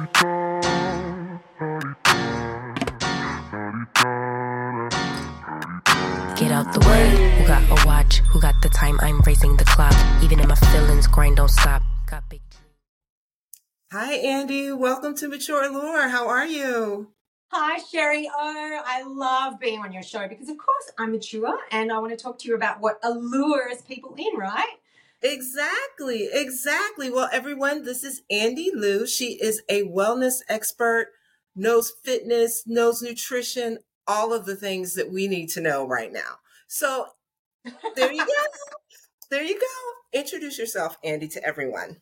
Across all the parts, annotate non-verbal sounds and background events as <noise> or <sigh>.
Get out the way. Who got a watch? Who got the time? I'm racing the clock. Even in my feelings, grind don't stop. Got big. Hi, Andi. Welcome to Mature Allure. How are you? Hi, Sherri. Oh, I love being on your show because, of course, I'm mature and I want to talk to you about what allures people in, right? Exactly, exactly. Well, everyone, this is Andi Lew. She is a wellness expert, knows fitness, knows nutrition, all of the things that we need to know right now. So there you go. <laughs> there you go. Introduce yourself, Andi, to everyone.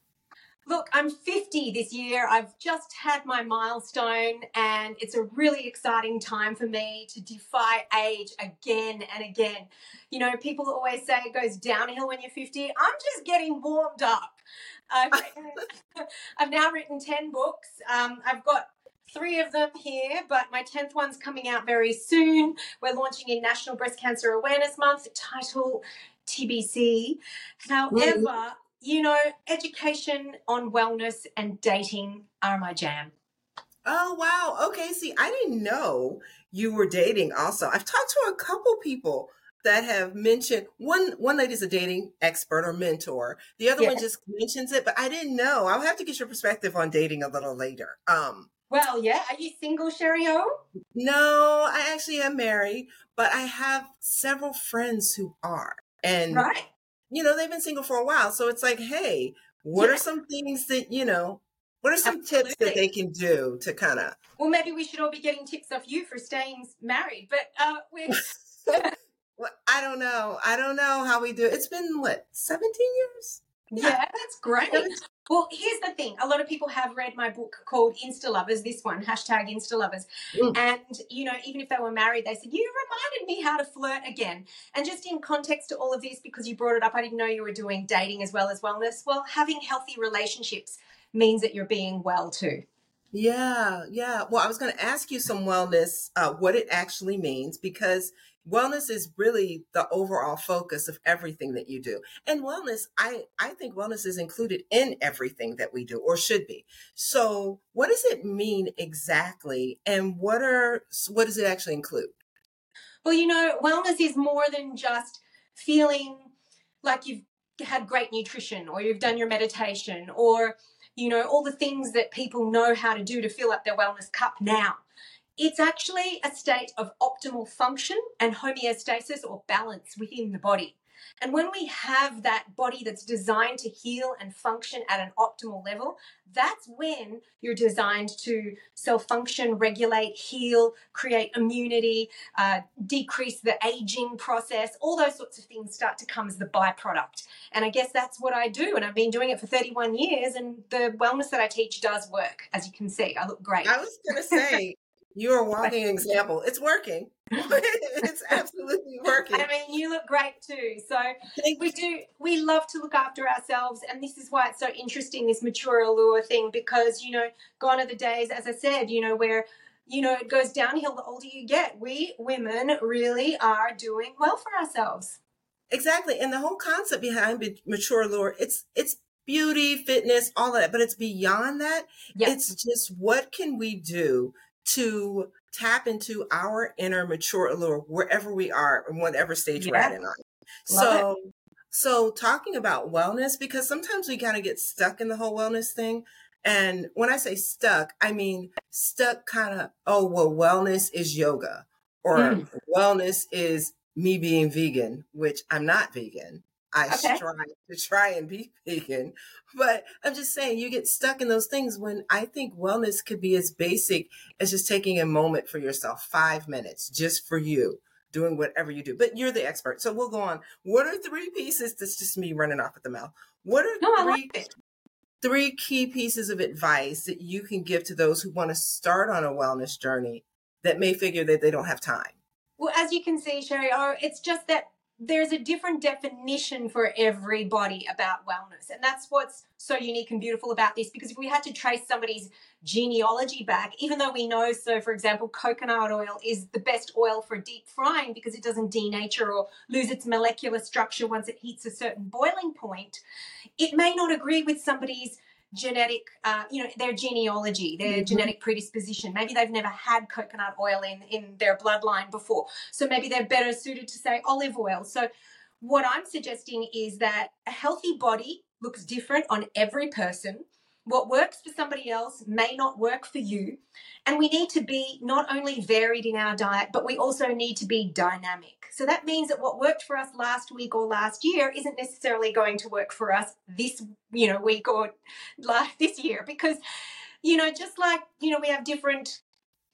Look, I'm 50 this year. I've just had my milestone, and it's a really exciting time for me to defy age again and again. You know, people always say it goes downhill when you're 50. I'm just getting warmed up. I've, <laughs> <laughs> I've now written 10 books. Um, I've got three of them here, but my 10th one's coming out very soon. We're launching in National Breast Cancer Awareness Month, title TBC. However, you know, education on wellness and dating are my jam. Oh, wow. Okay. See, I didn't know you were dating also. I've talked to a couple people that have mentioned one one lady's a dating expert or mentor. The other one just mentions it, but I didn't know. I'll have to get your perspective on dating a little later. Um well, yeah. Are you single, Sherri O? No, I actually am married, but I have several friends who are. And right you know, they've been single for a while. So it's like, hey, what Yeah. are some things that, you know, what are some tips that they can do to kind of, Well, maybe we should all be getting tips off you for staying married. But uh, we're <laughs> well, I don't know. I don't know how we do it. It's been what, 17 years? Yeah, <laughs> that's great. Well, here's the thing. A lot of people have read my book called Insta Lovers, this one, hashtag Insta Lovers. Mm. And, you know, even if they were married, they said, You reminded me how to flirt again. And just in context to all of this, because you brought it up, I didn't know you were doing dating as well as wellness. Well, having healthy relationships means that you're being well too. Yeah, yeah. Well, I was going to ask you some wellness, uh, what it actually means, because wellness is really the overall focus of everything that you do. And wellness, I, I think wellness is included in everything that we do or should be. So what does it mean exactly? And what are, what does it actually include? Well, you know, wellness is more than just feeling like you've had great nutrition or you've done your meditation or, you know, all the things that people know how to do to fill up their wellness cup now. It's actually a state of optimal function and homeostasis or balance within the body. And when we have that body that's designed to heal and function at an optimal level, that's when you're designed to self function, regulate, heal, create immunity, uh, decrease the aging process, all those sorts of things start to come as the byproduct. And I guess that's what I do. And I've been doing it for 31 years. And the wellness that I teach does work, as you can see. I look great. I was going to say, you're a walking example. It's working. <laughs> it's absolutely <laughs> working. I mean, you look great too. So Thank we do. We love to look after ourselves, and this is why it's so interesting this mature allure thing because you know, gone are the days, as I said, you know, where you know it goes downhill the older you get. We women really are doing well for ourselves. Exactly. And the whole concept behind mature allure, it's it's beauty, fitness, all of that, but it's beyond that. It's just what can we do to tap into our inner mature allure wherever we are and whatever stage we're at Yeah. in life. So so talking about wellness, because sometimes we kind of get stuck in the whole wellness thing. And when I say stuck, I mean stuck kind of, oh, well, wellness is yoga or Mm. wellness is me being vegan, which I'm not vegan. I Okay. strive to try and be vegan. But I'm just saying, you get stuck in those things when I think wellness could be as basic as just taking a moment for yourself, five minutes just for you, doing whatever you do. But you're the expert. So we'll go on. What are three pieces? That's just me running off at the mouth. What are No, three like three key pieces of advice that you can give to those who want to start on a wellness journey that may figure that they don't have time? Well, as you can see, Sherri, oh, it's just that there's a different definition for everybody about wellness. And that's what's so unique and beautiful about this. Because if we had to trace somebody's genealogy back, even though we know, so for example, coconut oil is the best oil for deep frying because it doesn't denature or lose its molecular structure once it hits a certain boiling point, it may not agree with somebody's genetic, uh, you know, their genealogy, their mm-hmm. genetic predisposition. Maybe they've never had coconut oil in, in their bloodline before. So maybe they're better suited to say olive oil. So what I'm suggesting is that a healthy body looks different on every person. What works for somebody else may not work for you. And we need to be not only varied in our diet, but we also need to be dynamic. So that means that what worked for us last week or last year isn't necessarily going to work for us this, you know, week or last this year because you know, just like, you know, we have different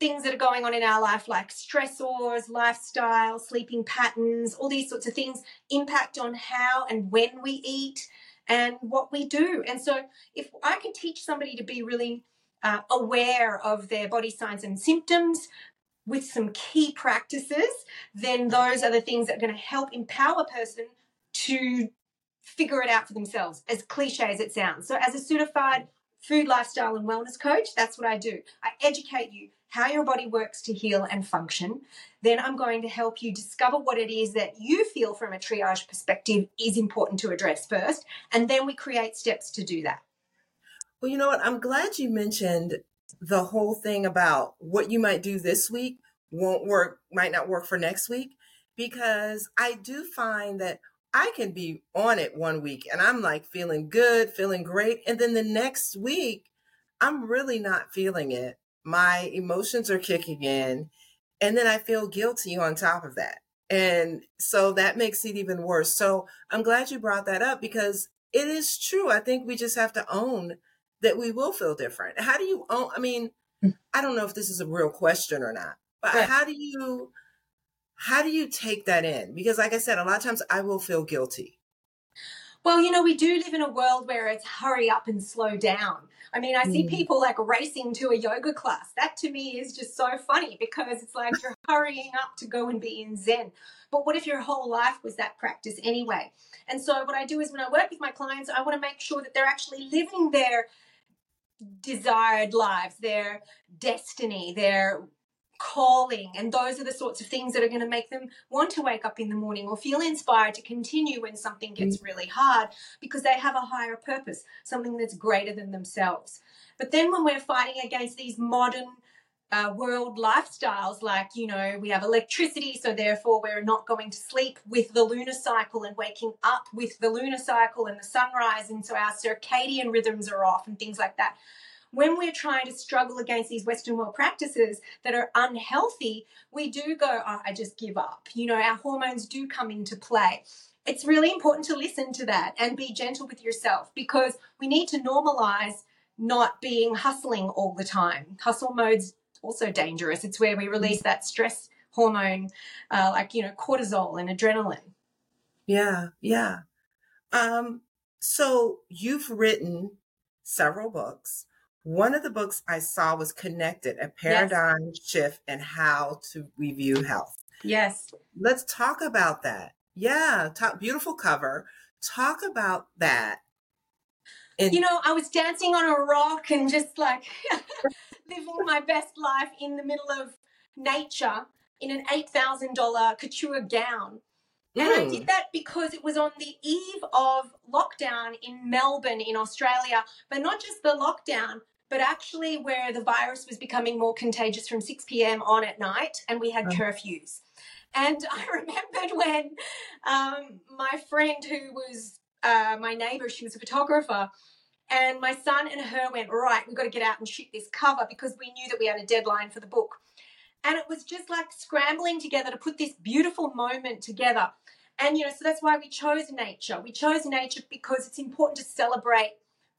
things that are going on in our life, like stressors, lifestyle, sleeping patterns, all these sorts of things impact on how and when we eat and what we do. And so, if I can teach somebody to be really uh, aware of their body signs and symptoms with some key practices, then those are the things that are going to help empower a person to figure it out for themselves, as cliche as it sounds. So, as a certified food, lifestyle, and wellness coach, that's what I do. I educate you how your body works to heal and function. Then I'm going to help you discover what it is that you feel from a triage perspective is important to address first. And then we create steps to do that. Well, you know what? I'm glad you mentioned the whole thing about what you might do this week won't work, might not work for next week, because I do find that I can be on it one week and I'm like feeling good, feeling great. And then the next week, I'm really not feeling it my emotions are kicking in and then I feel guilty on top of that. And so that makes it even worse. So I'm glad you brought that up because it is true. I think we just have to own that we will feel different. How do you own? I mean. I don't know if this is a real question or not, but right. how do you how do you take that in? Because like I said, a lot of times I will feel guilty. Well, you know, we do live in a world where it's hurry up and slow down. I mean, I see mm. people like racing to a yoga class. That to me is just so funny because it's like you're <laughs> hurrying up to go and be in Zen. But what if your whole life was that practice anyway? And so, what I do is when I work with my clients, I want to make sure that they're actually living their desired lives, their destiny, their calling and those are the sorts of things that are going to make them want to wake up in the morning or feel inspired to continue when something gets mm. really hard because they have a higher purpose something that's greater than themselves but then when we're fighting against these modern uh, world lifestyles like you know we have electricity so therefore we're not going to sleep with the lunar cycle and waking up with the lunar cycle and the sunrise and so our circadian rhythms are off and things like that when we're trying to struggle against these Western world practices that are unhealthy, we do go, oh, I just give up. You know, our hormones do come into play. It's really important to listen to that and be gentle with yourself because we need to normalize not being hustling all the time. Hustle mode's also dangerous. It's where we release that stress hormone, uh, like, you know, cortisol and adrenaline. Yeah, yeah. Um, so you've written several books. One of the books I saw was Connected, a paradigm yes. shift in how to review health. Yes. Let's talk about that. Yeah, talk, beautiful cover. Talk about that. And- you know, I was dancing on a rock and just like <laughs> living my best life in the middle of nature in an $8,000 couture gown. And I did mm. that because it was on the eve of lockdown in Melbourne, in Australia. But not just the lockdown, but actually where the virus was becoming more contagious from 6 p.m. on at night, and we had oh. curfews. And <laughs> I remembered when um, my friend, who was uh, my neighbor, she was a photographer, and my son and her went, Right, we've got to get out and shoot this cover because we knew that we had a deadline for the book. And it was just like scrambling together to put this beautiful moment together. And, you know, so that's why we chose nature. We chose nature because it's important to celebrate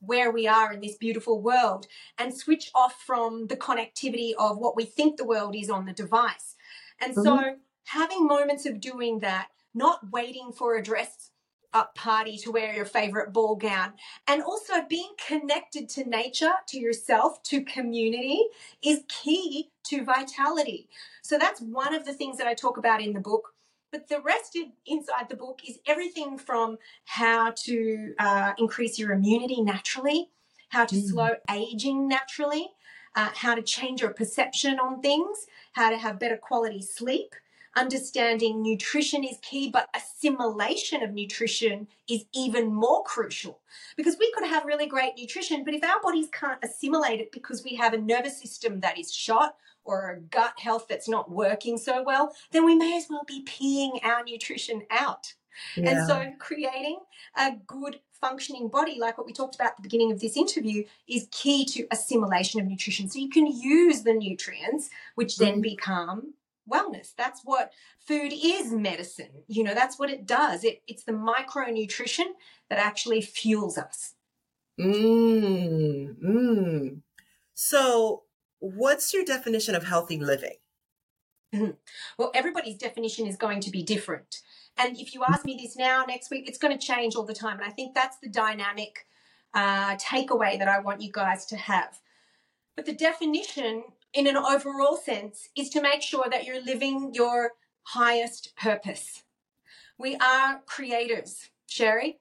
where we are in this beautiful world and switch off from the connectivity of what we think the world is on the device. And mm-hmm. so having moments of doing that, not waiting for a dress up party to wear your favorite ball gown, and also being connected to nature, to yourself, to community is key to vitality. So that's one of the things that I talk about in the book but the rest inside the book is everything from how to uh, increase your immunity naturally, how to mm. slow aging naturally, uh, how to change your perception on things, how to have better quality sleep, understanding nutrition is key, but assimilation of nutrition is even more crucial because we could have really great nutrition, but if our bodies can't assimilate it because we have a nervous system that is shot or a gut health that's not working so well, then we may as well be peeing our nutrition out. Yeah. And so creating a good functioning body, like what we talked about at the beginning of this interview, is key to assimilation of nutrition. So you can use the nutrients, which then mm-hmm. become wellness. That's what food is medicine. You know, that's what it does. It, it's the micronutrition that actually fuels us. Mm, mm. So, what's your definition of healthy living? Mm-hmm. Well, everybody's definition is going to be different. And if you ask me this now, next week, it's going to change all the time. And I think that's the dynamic uh, takeaway that I want you guys to have. But the definition, in an overall sense, is to make sure that you're living your highest purpose. We are creators, Sherri.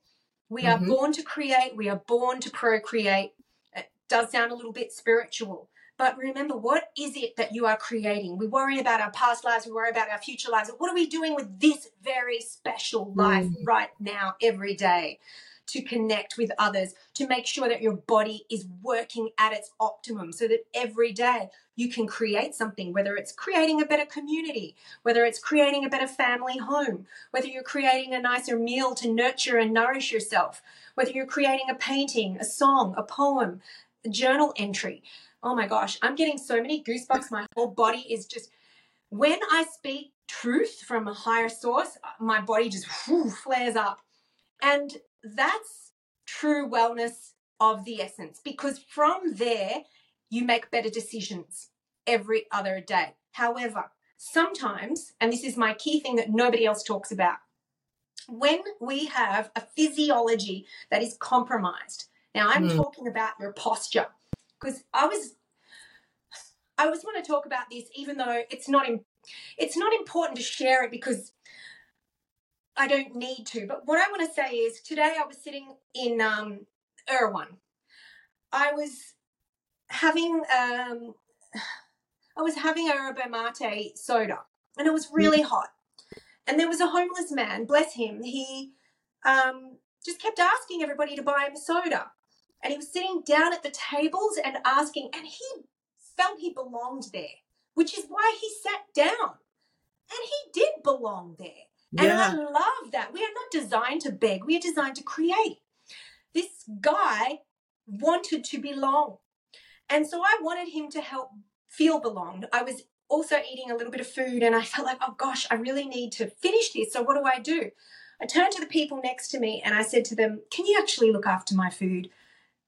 We mm-hmm. are born to create, we are born to procreate. It does sound a little bit spiritual, but remember, what is it that you are creating? We worry about our past lives, we worry about our future lives. What are we doing with this very special life mm. right now, every day? To connect with others, to make sure that your body is working at its optimum so that every day you can create something, whether it's creating a better community, whether it's creating a better family home, whether you're creating a nicer meal to nurture and nourish yourself, whether you're creating a painting, a song, a poem, a journal entry oh my gosh, I'm getting so many goosebumps. My whole body is just, when I speak truth from a higher source, my body just flares up. And that's true wellness of the essence because from there, you make better decisions every other day. However, sometimes, and this is my key thing that nobody else talks about, when we have a physiology that is compromised, now I'm mm. talking about your posture because I was I always want to talk about this, even though it's not in, it's not important to share it because I don't need to. But what I want to say is today I was sitting in um, Erewhon. I was having um, I was having a yerba mate soda, and it was really mm. hot. And there was a homeless man, bless him. He um, just kept asking everybody to buy him a soda. And he was sitting down at the tables and asking, and he felt he belonged there, which is why he sat down. And he did belong there. And yeah. I love that. We are not designed to beg, we are designed to create. This guy wanted to belong. And so I wanted him to help feel belonged. I was also eating a little bit of food and I felt like, oh gosh, I really need to finish this. So what do I do? I turned to the people next to me and I said to them, Can you actually look after my food?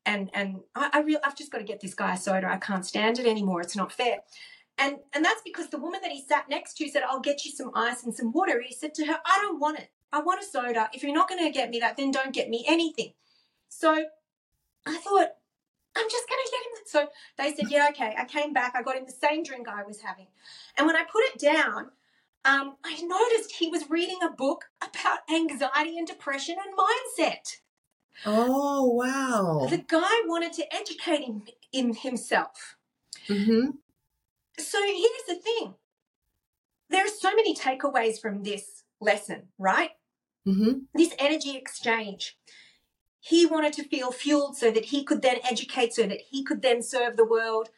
and and I, I real I've just got to get this guy a soda. I can't stand it anymore. It's not fair. And and that's because the woman that he sat next to said, I'll get you some ice and some water. He said to her, I don't want it. I want a soda. If you're not going to get me that, then don't get me anything. So I thought, I'm just going to get him that. So they said, yeah, okay. I came back. I got him the same drink I was having. And when I put it down, um, I noticed he was reading a book about anxiety and depression and mindset. Oh, wow. The guy wanted to educate him in himself. Mm-hmm. So here's the thing there are so many takeaways from this lesson, right? Mm-hmm. This energy exchange. He wanted to feel fueled so that he could then educate, so that he could then serve the world.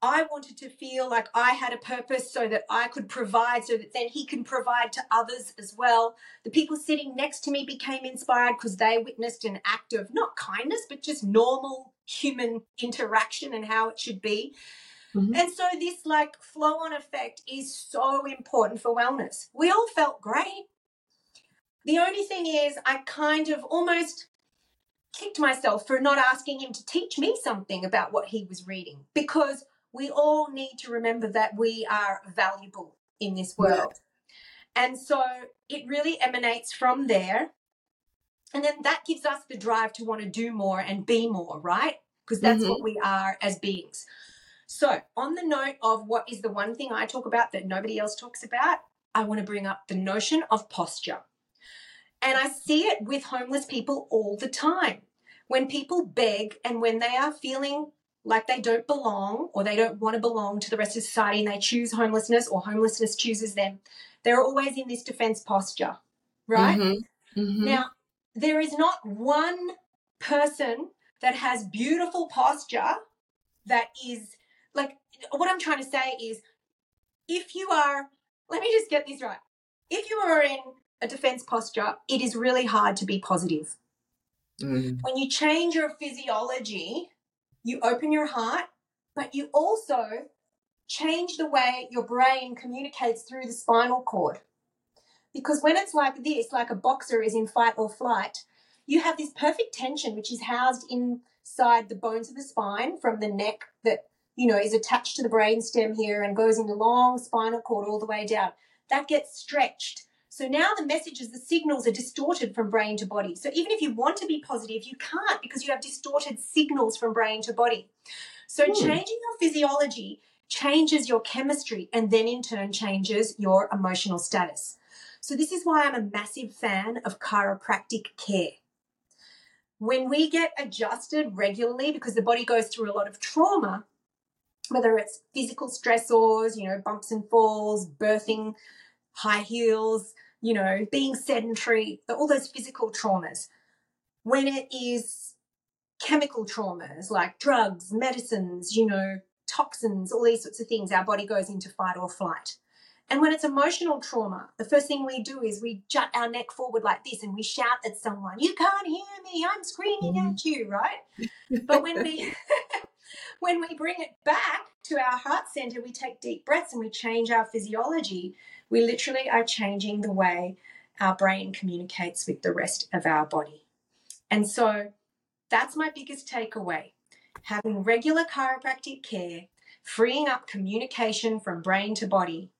I wanted to feel like I had a purpose so that I could provide, so that then he can provide to others as well. The people sitting next to me became inspired because they witnessed an act of not kindness, but just normal human interaction and how it should be. Mm-hmm. And so, this like flow on effect is so important for wellness. We all felt great. The only thing is, I kind of almost kicked myself for not asking him to teach me something about what he was reading because we all need to remember that we are valuable in this world. And so it really emanates from there. And then that gives us the drive to want to do more and be more, right? Because that's mm-hmm. what we are as beings. So, on the note of what is the one thing I talk about that nobody else talks about, I want to bring up the notion of posture. And I see it with homeless people all the time. When people beg and when they are feeling like they don't belong or they don't want to belong to the rest of society and they choose homelessness or homelessness chooses them, they're always in this defense posture, right? Mm-hmm. Mm-hmm. Now, there is not one person that has beautiful posture that is like what I'm trying to say is if you are, let me just get this right. If you are in a defense posture, it is really hard to be positive. Mm. When you change your physiology, you open your heart, but you also change the way your brain communicates through the spinal cord. Because when it's like this, like a boxer is in fight or flight, you have this perfect tension which is housed inside the bones of the spine from the neck that you know is attached to the brain stem here and goes in the long spinal cord all the way down. That gets stretched. So now the messages, the signals are distorted from brain to body. So even if you want to be positive, you can't because you have distorted signals from brain to body. So Hmm. changing your physiology changes your chemistry and then in turn changes your emotional status. So this is why I'm a massive fan of chiropractic care. When we get adjusted regularly because the body goes through a lot of trauma, whether it's physical stressors, you know, bumps and falls, birthing, high heels, you know, being sedentary, all those physical traumas. When it is chemical traumas like drugs, medicines, you know, toxins, all these sorts of things, our body goes into fight or flight. And when it's emotional trauma, the first thing we do is we jut our neck forward like this and we shout at someone, You can't hear me, I'm screaming mm-hmm. at you, right? <laughs> But when we <laughs> when we bring it back to our heart center, we take deep breaths and we change our physiology. We literally are changing the way our brain communicates with the rest of our body. And so that's my biggest takeaway. Having regular chiropractic care, freeing up communication from brain to body,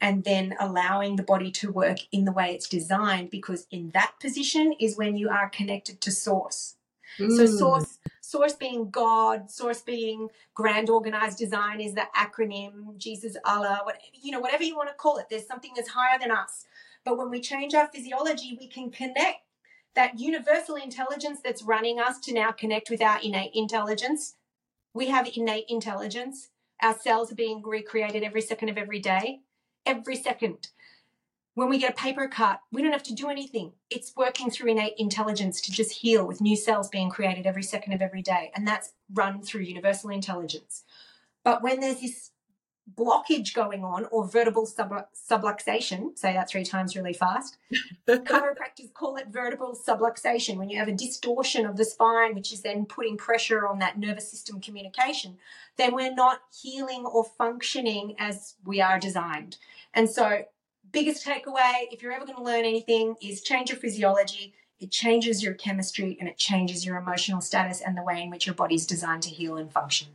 and then allowing the body to work in the way it's designed because in that position is when you are connected to source. So Mm. source source being God, source being grand organized design is the acronym Jesus Allah, you know, whatever you want to call it. There's something that's higher than us. But when we change our physiology, we can connect that universal intelligence that's running us to now connect with our innate intelligence. We have innate intelligence. Our cells are being recreated every second of every day. Every second. When we get a paper cut, we don't have to do anything. It's working through innate intelligence to just heal with new cells being created every second of every day. And that's run through universal intelligence. But when there's this blockage going on or vertebral sub- subluxation, say that three times really fast, <laughs> chiropractors call it vertebral subluxation when you have a distortion of the spine, which is then putting pressure on that nervous system communication, then we're not healing or functioning as we are designed. And so, biggest takeaway if you're ever going to learn anything is change your physiology. It changes your chemistry and it changes your emotional status and the way in which your body's designed to heal and function.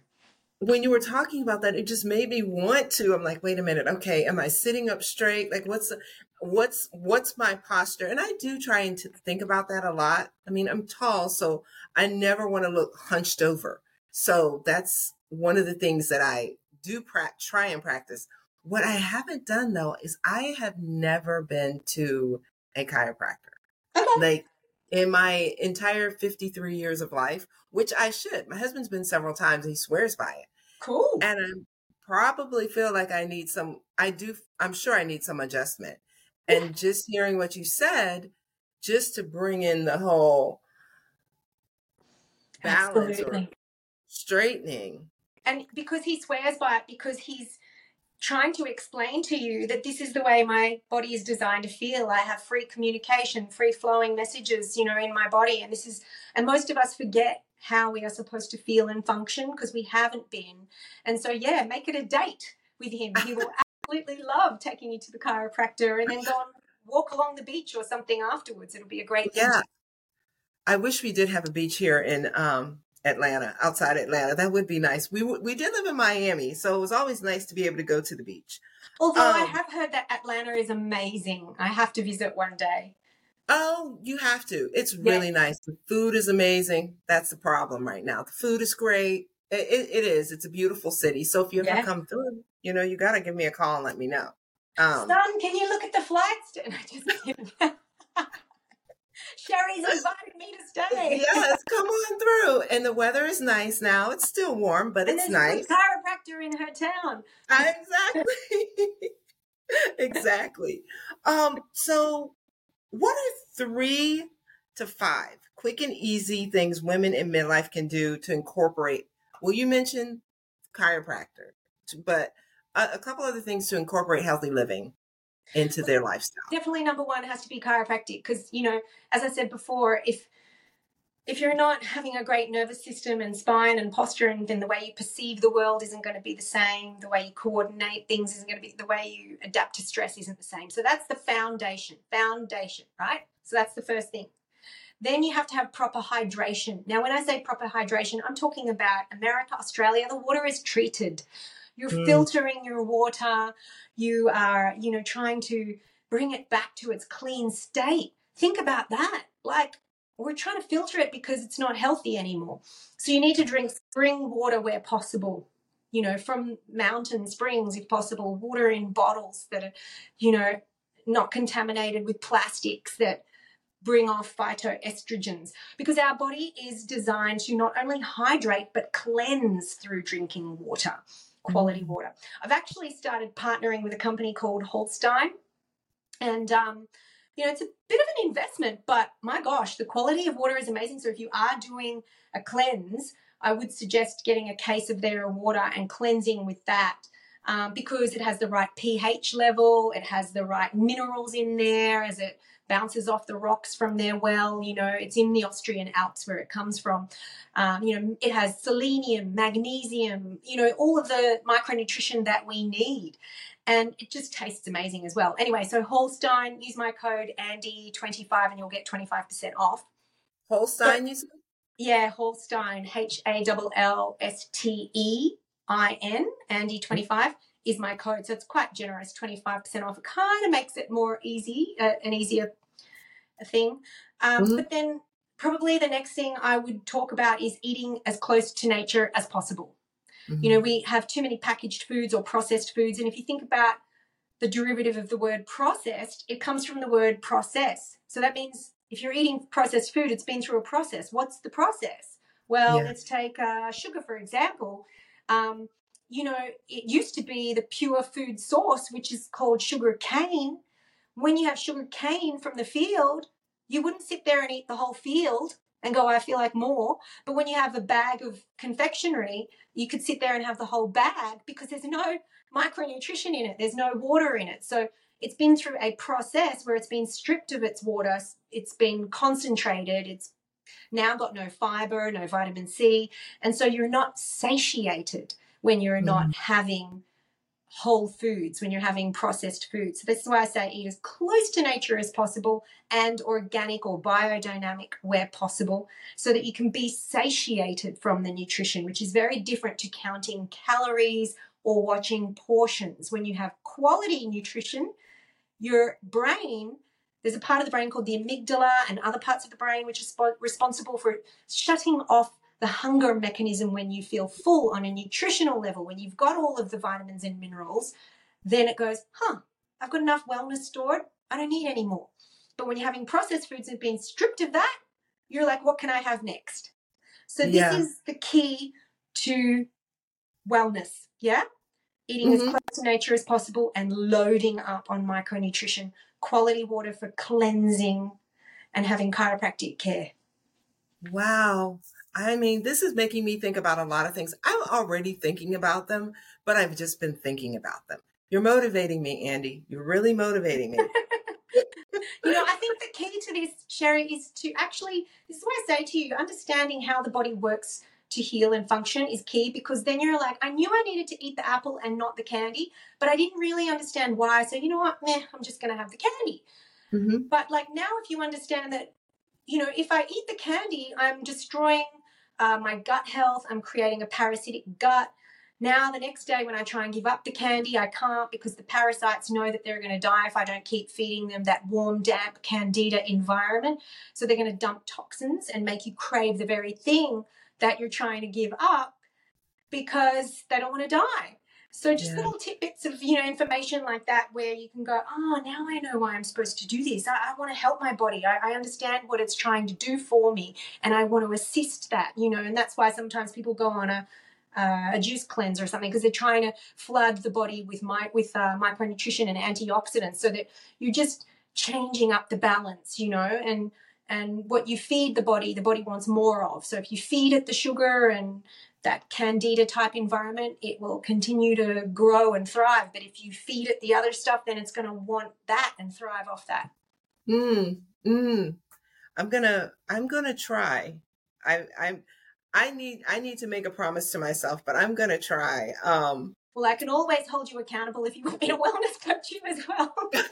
when you were talking about that, it just made me want to. I'm like, wait a minute. Okay, am I sitting up straight? Like, what's what's what's my posture? And I do try and think about that a lot. I mean, I'm tall, so I never want to look hunched over. So that's one of the things that I do pra- try and practice. What I haven't done though is I have never been to a chiropractor. Okay. Like in my entire 53 years of life, which I should. My husband's been several times. He swears by it Cool. and I probably feel like I need some. I do. I'm sure I need some adjustment. And just hearing what you said, just to bring in the whole balance or straightening. And because he swears by it, because he's trying to explain to you that this is the way my body is designed to feel. I have free communication, free flowing messages, you know, in my body. And this is, and most of us forget how we are supposed to feel and function because we haven't been. And so, yeah, make it a date with him. He will <laughs> absolutely love taking you to the chiropractor and then go and walk along the beach or something afterwards. It'll be a great thing. Yeah. I wish we did have a beach here in um, Atlanta, outside Atlanta. That would be nice. We w- we did live in Miami, so it was always nice to be able to go to the beach. Although I Um, have heard that Atlanta is amazing. I have to visit one day. Oh, you have to. It's Yeah. really nice. The food is amazing. That's the problem right now. The food is great. It, it, it is. It's a beautiful city. So if you ever Yeah. come through, you know, you got to give me a call and let me know. Um, Son, can you look at the flights? <laughs> <laughs> No, just kidding. Sherri's invited me to stay. yes, come on through. And the weather is nice now. It's still warm, but and it's nice. a chiropractor in her town. exactly. <laughs> exactly. Um, so what are three to five quick and easy things women in midlife can do to incorporate? Well, you mentioned chiropractor, but a, a couple other things to incorporate healthy living into their lifestyle. Definitely number one has to be chiropractic because, you know, as I said before, if if you're not having a great nervous system and spine and posture, and then the way you perceive the world isn't going to be the same, the way you coordinate things isn't going to be the way you adapt to stress isn't the same. So that's the foundation, foundation, right? So that's the first thing. Then you have to have proper hydration. Now, when I say proper hydration, I'm talking about America, Australia, the water is treated. You're mm. filtering your water. You are, you know, trying to bring it back to its clean state. Think about that. Like, we're trying to filter it because it's not healthy anymore. So you need to drink spring water where possible, you know, from mountain springs if possible, water in bottles that are, you know, not contaminated with plastics that bring off phytoestrogens because our body is designed to not only hydrate but cleanse through drinking water, quality mm. water. I've actually started partnering with a company called Hallstein and um, you know, it's a bit of an investment, but my gosh, the quality of water is amazing. So if you are doing a cleanse, I would suggest getting a case of their water and cleansing with that. Um, because it has the right pH level, it has the right minerals in there as it bounces off the rocks from their well. You know, it's in the Austrian Alps where it comes from. Um, you know, it has selenium, magnesium, you know, all of the micronutrition that we need and it just tastes amazing as well. Anyway, so Hallstein, use my code Andi25 and you'll get 25% off. Hallstein, you said? Yeah, Hallstein, H A L L S T E I N, Andi25 is my code. So it's quite generous, 25% off. It kind of makes it more easy, uh, an easier thing. Um, mm-hmm. But then probably the next thing I would talk about is eating as close to nature as possible. Mm-hmm. You know, we have too many packaged foods or processed foods. And if you think about the derivative of the word processed, it comes from the word process. So that means if you're eating processed food, it's been through a process. What's the process? Well, yeah. let's take uh, sugar, for example. Um, you know, it used to be the pure food source, which is called sugar cane. When you have sugar cane from the field, you wouldn't sit there and eat the whole field and go, I feel like more. But when you have a bag of confectionery, you could sit there and have the whole bag because there's no micronutrition in it, there's no water in it. So it's been through a process where it's been stripped of its water, it's been concentrated, it's now got no fiber, no vitamin C. And so you're not satiated when you're mm. not having whole foods when you're having processed foods. So this is why I say eat as close to nature as possible and organic or biodynamic where possible so that you can be satiated from the nutrition, which is very different to counting calories or watching portions. When you have quality nutrition, your brain there's a part of the brain called the amygdala and other parts of the brain which are responsible for shutting off the hunger mechanism when you feel full on a nutritional level, when you've got all of the vitamins and minerals, then it goes, huh, I've got enough wellness stored. I don't need any more. But when you're having processed foods and being stripped of that, you're like, what can I have next? So this yeah. is the key to wellness. Yeah. Eating mm-hmm. as close to nature as possible and loading up on micronutrition, quality water for cleansing, and having chiropractic care. Wow. I mean, this is making me think about a lot of things. I'm already thinking about them, but I've just been thinking about them. You're motivating me, Andi. You're really motivating me. <laughs> you know, I think the key to this, Sherri, is to actually, this is what I say to you, understanding how the body works to heal and function is key because then you're like, I knew I needed to eat the apple and not the candy, but I didn't really understand why. So, you know what? Meh, I'm just going to have the candy. Mm-hmm. But like now, if you understand that, you know, if I eat the candy, I'm destroying uh, my gut health. I'm creating a parasitic gut. Now, the next day when I try and give up the candy, I can't because the parasites know that they're going to die if I don't keep feeding them that warm, damp, candida environment. So they're going to dump toxins and make you crave the very thing that you're trying to give up because they don't want to die. So just Yeah. little tidbits of you know information like that where you can go, oh, now I know why I'm supposed to do this. I, I want to help my body. I, I understand what it's trying to do for me, and I want to assist that. You know, and that's why sometimes people go on a uh, a juice cleanse or something because they're trying to flood the body with my with uh, micronutrition and antioxidants, so that you're just changing up the balance. You know, and and what you feed the body, the body wants more of. So if you feed it the sugar and that candida type environment, it will continue to grow and thrive. But if you feed it the other stuff, then it's going to want that and thrive off that. Mm, mm. I'm gonna I'm gonna try. I I'm I need I need to make a promise to myself, but I'm gonna try. Um Well, I can always hold you accountable if you want me to wellness coach you as well. <laughs>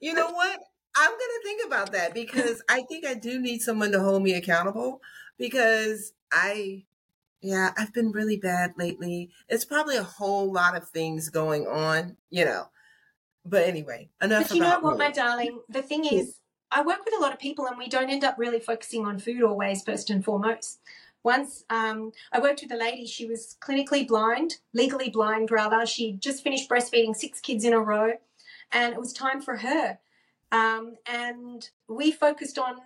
you know what? I'm gonna think about that because I think I do need someone to hold me accountable because I yeah, I've been really bad lately. It's probably a whole lot of things going on, you know. But anyway, enough but you know what, me. my darling? The thing is, I work with a lot of people and we don't end up really focusing on food always, first and foremost. Once um, I worked with a lady, she was clinically blind, legally blind rather. She just finished breastfeeding six kids in a row, and it was time for her. Um, and we focused on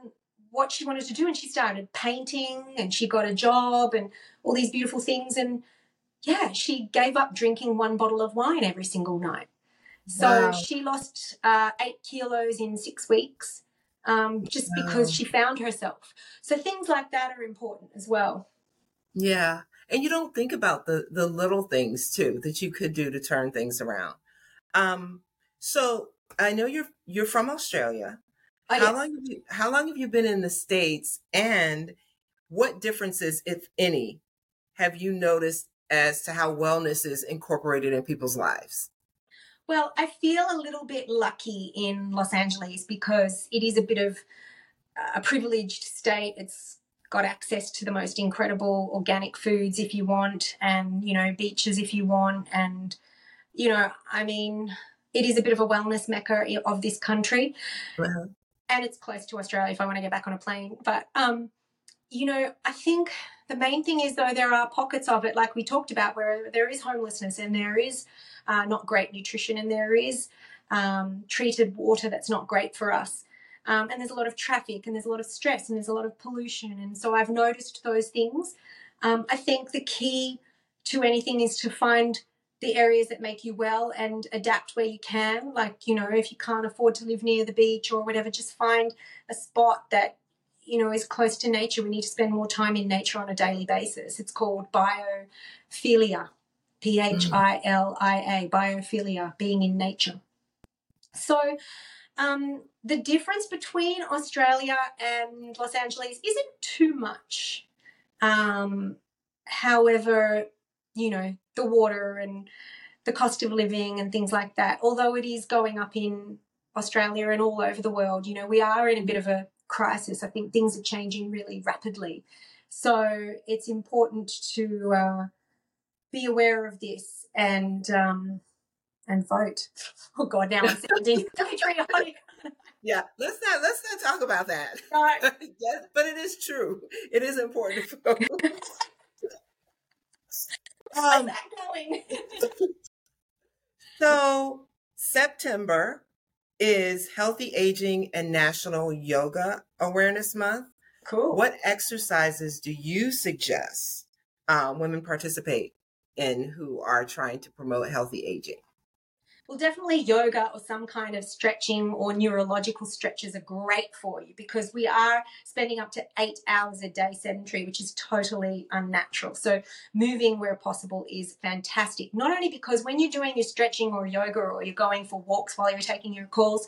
what she wanted to do, and she started painting, and she got a job, and all these beautiful things. And yeah, she gave up drinking one bottle of wine every single night. So Wow. she lost uh, eight kilos in six weeks um, just because she found herself. So things like that are important as well. Yeah. And you don't think about the the little things too that you could do to turn things around. Um so I know you're you're from Australia. Oh, how yes. long have you how long have you been in the states and what differences if any have you noticed as to how wellness is incorporated in people's lives? Well, I feel a little bit lucky in Los Angeles because it is a bit of a privileged state. It's got access to the most incredible organic foods if you want, and you know, beaches if you want, and you know, I mean, it is a bit of a wellness mecca of this country. Uh-huh. And it's close to Australia if I want to get back on a plane. But um, you know, I think the main thing is though there are pockets of it, like we talked about, where there is homelessness and there is uh, not great nutrition and there is um, treated water that's not great for us. Um, and there's a lot of traffic and there's a lot of stress and there's a lot of pollution. And so I've noticed those things. Um, I think the key to anything is to find the areas that make you well and adapt where you can. Like, you know, if you can't afford to live near the beach or whatever, just find a spot that, you know, is close to nature. We need to spend more time in nature on a daily basis. It's called biophilia, P H I L I A, biophilia, being in nature. So, um, the difference between Australia and Los Angeles isn't too much. Um, however, you know, the water and the cost of living and things like that, although it is going up in Australia and all over the world, you know, we are in a bit of a crisis. I think things are changing really rapidly. So it's important to uh, be aware of this and um, and vote. Oh God, now I'm <laughs> sounding <laughs> patriotic. Yeah, let's not let's not talk about that. No. <laughs> yes, but it is true. It is important. To vote. How's um, that going? <laughs> so September is Healthy Aging and National Yoga Awareness Month. cool. What exercises do you suggest um, women participate in who are trying to promote healthy aging? Well, definitely yoga or some kind of stretching or neurological stretches are great for you because we are spending up to eight hours a day sedentary, which is totally unnatural. So, moving where possible is fantastic. Not only because when you're doing your stretching or yoga or you're going for walks while you're taking your calls,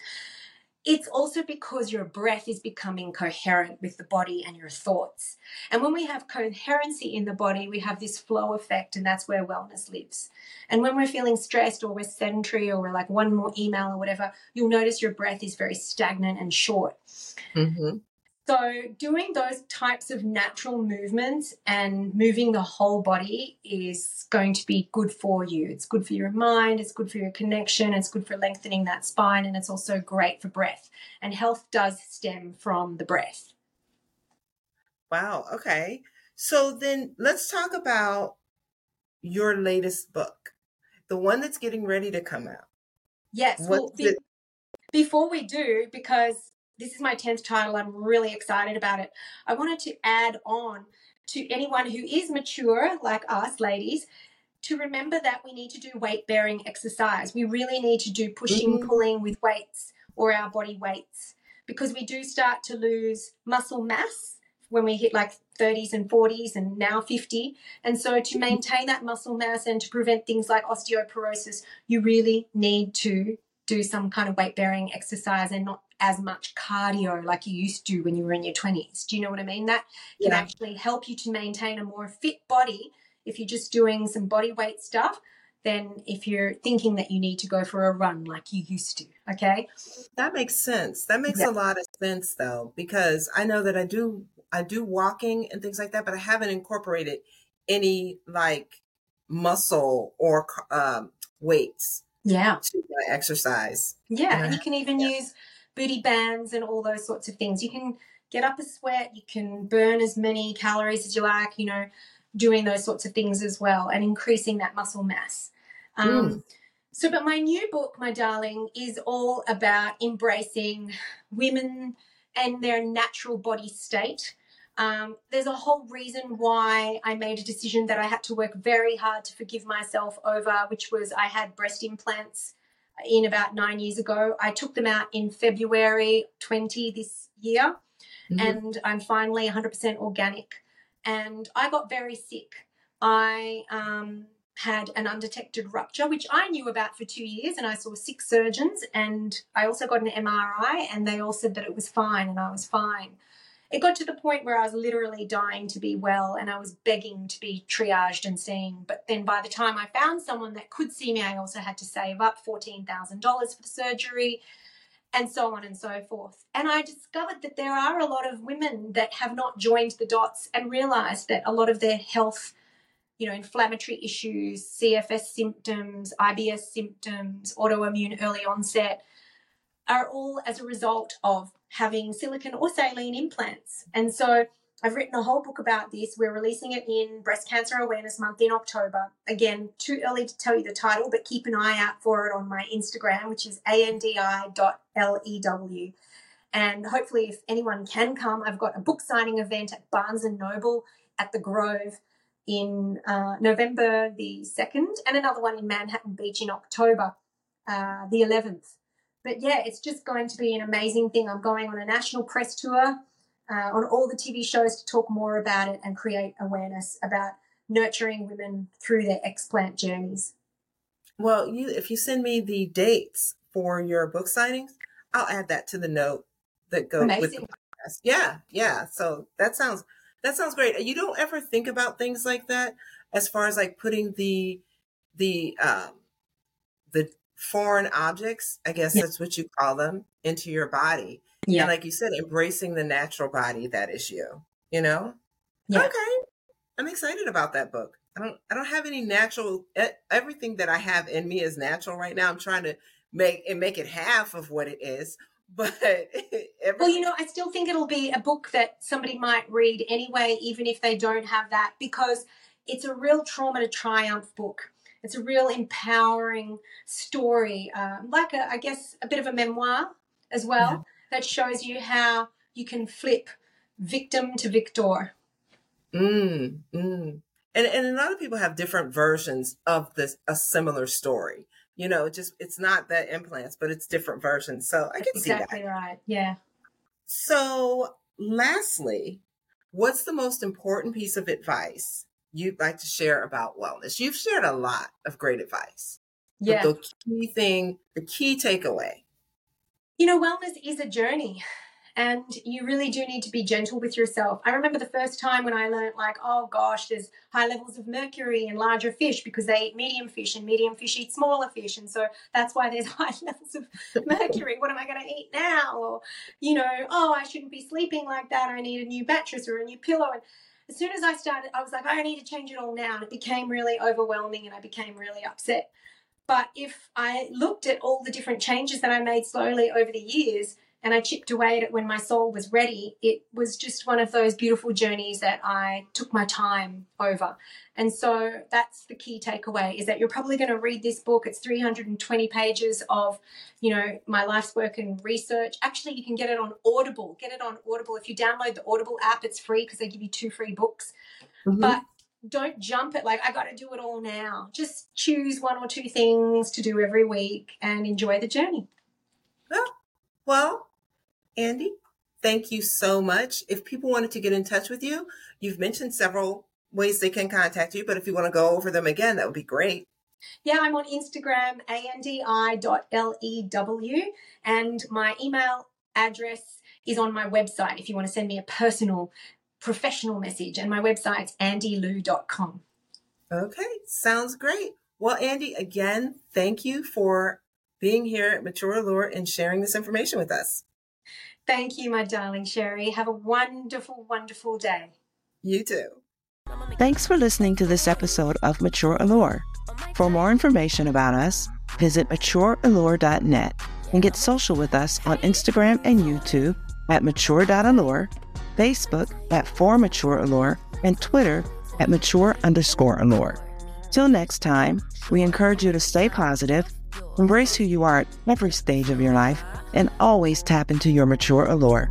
it's also because your breath is becoming coherent with the body and your thoughts. And when we have coherency in the body, we have this flow effect, and that's where wellness lives. And when we're feeling stressed or we're sedentary or we're like one more email or whatever, you'll notice your breath is very stagnant and short. Mm-hmm. So, doing those types of natural movements and moving the whole body is going to be good for you. It's good for your mind, it's good for your connection, it's good for lengthening that spine, and it's also great for breath. And health does stem from the breath. Wow. Okay. So then let's talk about your latest book, the one that's getting ready to come out. Yes. Well, be- before we do, because this is my 10th title, I'm really excited about it. I wanted to add on to anyone who is mature, like us ladies, to remember that we need to do weight bearing exercise. We really need to do pushing, mm-hmm. pulling with weights or our body weights because we do start to lose muscle mass when we hit like 30s and 40s and now 50. And so to maintain that muscle mass and to prevent things like osteoporosis, you really need to do some kind of weight bearing exercise and not as much cardio like you used to when you were in your 20s. Do you know what I mean? That can yeah. actually help you to maintain a more fit body if you're just doing some body weight stuff than if you're thinking that you need to go for a run like you used to. Okay. That makes sense. That makes yeah. a lot of sense though, because I know that I do I do walking and things like that, but I haven't incorporated any like muscle or um, weights. Yeah. To my exercise. Yeah, and, and you can even yeah. use booty bands and all those sorts of things. You can get up a sweat. You can burn as many calories as you like. You know, doing those sorts of things as well and increasing that muscle mass. Um, mm. So, but my new book, my darling, is all about embracing women and their natural body state. Um, there's a whole reason why I made a decision that I had to work very hard to forgive myself over, which was I had breast implants in about nine years ago. I took them out in February 20 this year, mm-hmm. and I'm finally 100% organic and I got very sick. I um, had an undetected rupture, which I knew about for two years, and I saw six surgeons, and I also got an MRI, and they all said that it was fine, and I was fine. It got to the point where I was literally dying to be well, and I was begging to be triaged and seen. But then by the time I found someone that could see me, I also had to save up $14,000 for the surgery and so on and so forth. And I discovered that there are a lot of women that have not joined the dots and realized that a lot of their health, you know, inflammatory issues, CFS symptoms, IBS symptoms, autoimmune early onset, are all as a result of having silicon or saline implants. And so I've written a whole book about this. We're releasing it in Breast Cancer Awareness Month in October. Again, too early to tell you the title, but keep an eye out for it on my Instagram, which is andi.lew. And hopefully, if anyone can come, I've got a book signing event at Barnes and Noble at the Grove in uh, November the 2nd, and another one in Manhattan Beach in October uh, the 11th. But yeah, it's just going to be an amazing thing. I'm going on a national press tour uh, on all the TV shows to talk more about it and create awareness about nurturing women through their explant journeys. Well, you if you send me the dates for your book signings, I'll add that to the note that goes Amazing. with the podcast. Yeah, yeah. So that sounds that sounds great. You don't ever think about things like that as far as like putting the the um the foreign objects, I guess yeah. that's what you call them, into your body. Yeah. And like you said, embracing the natural body that is you, you know? Yeah. Okay. I'm excited about that book. I don't I don't have any natural everything that I have in me is natural right now. I'm trying to make and make it half of what it is. <laughs> But every- well, you know, I still think it'll be a book that somebody might read anyway, even if they don't have that, because it's a real trauma to triumph book. It's a real empowering story, um, like a, I guess, a bit of a memoir as well. That shows you how you can flip victim to victor. Mm, mm. And and a lot of people have different versions of this a similar story. You know, just it's not the implants, but it's different versions. So I can exactly see that. Exactly right. Yeah. So lastly, what's the most important piece of advice you'd like to share about wellness? You've shared a lot of great advice. Yeah. the key thing, the key takeaway you know, wellness is a journey and you really do need to be gentle with yourself. I remember the first time when I learned, like, oh gosh, there's high levels of mercury in larger fish because they eat medium fish and medium fish eat smaller fish. And so that's why there's <laughs> high levels of mercury. What am I going to eat now? Or, you know, oh, I shouldn't be sleeping like that. I need a new mattress or a new pillow. And as soon as I started, I was like, I need to change it all now. And it became really overwhelming and I became really upset. But if I looked at all the different changes that I made slowly over the years, and I chipped away at it when my soul was ready, it was just one of those beautiful journeys that I took my time over. And so that's the key takeaway is that you're probably going to read this book. It's 320 pages of, you know, my life's work and research. Actually, you can get it on Audible. Get it on Audible. If you download the Audible app, it's free because they give you two free books. Mm-hmm. But don't jump it like I got to do it all now. Just choose one or two things to do every week and enjoy the journey. Well, well, Andi, thank you so much. If people wanted to get in touch with you, you've mentioned several ways they can contact you, but if you want to go over them again, that would be great. Yeah, I'm on Instagram, andi.lew, and my email address is on my website if you want to send me a personal, professional message. And my website's andilew.com. Okay, sounds great. Well, Andi, again, thank you for being here at Mature Allure and sharing this information with us. Thank you, my darling Sherri. Have a wonderful, wonderful day. You too. Thanks for listening to this episode of Mature Allure. For more information about us, visit matureallure.net and get social with us on Instagram and YouTube at mature.allure, Facebook at for mature allure, and Twitter at mature underscore allure. Till next time, we encourage you to stay positive Embrace who you are at every stage of your life and always tap into your mature allure.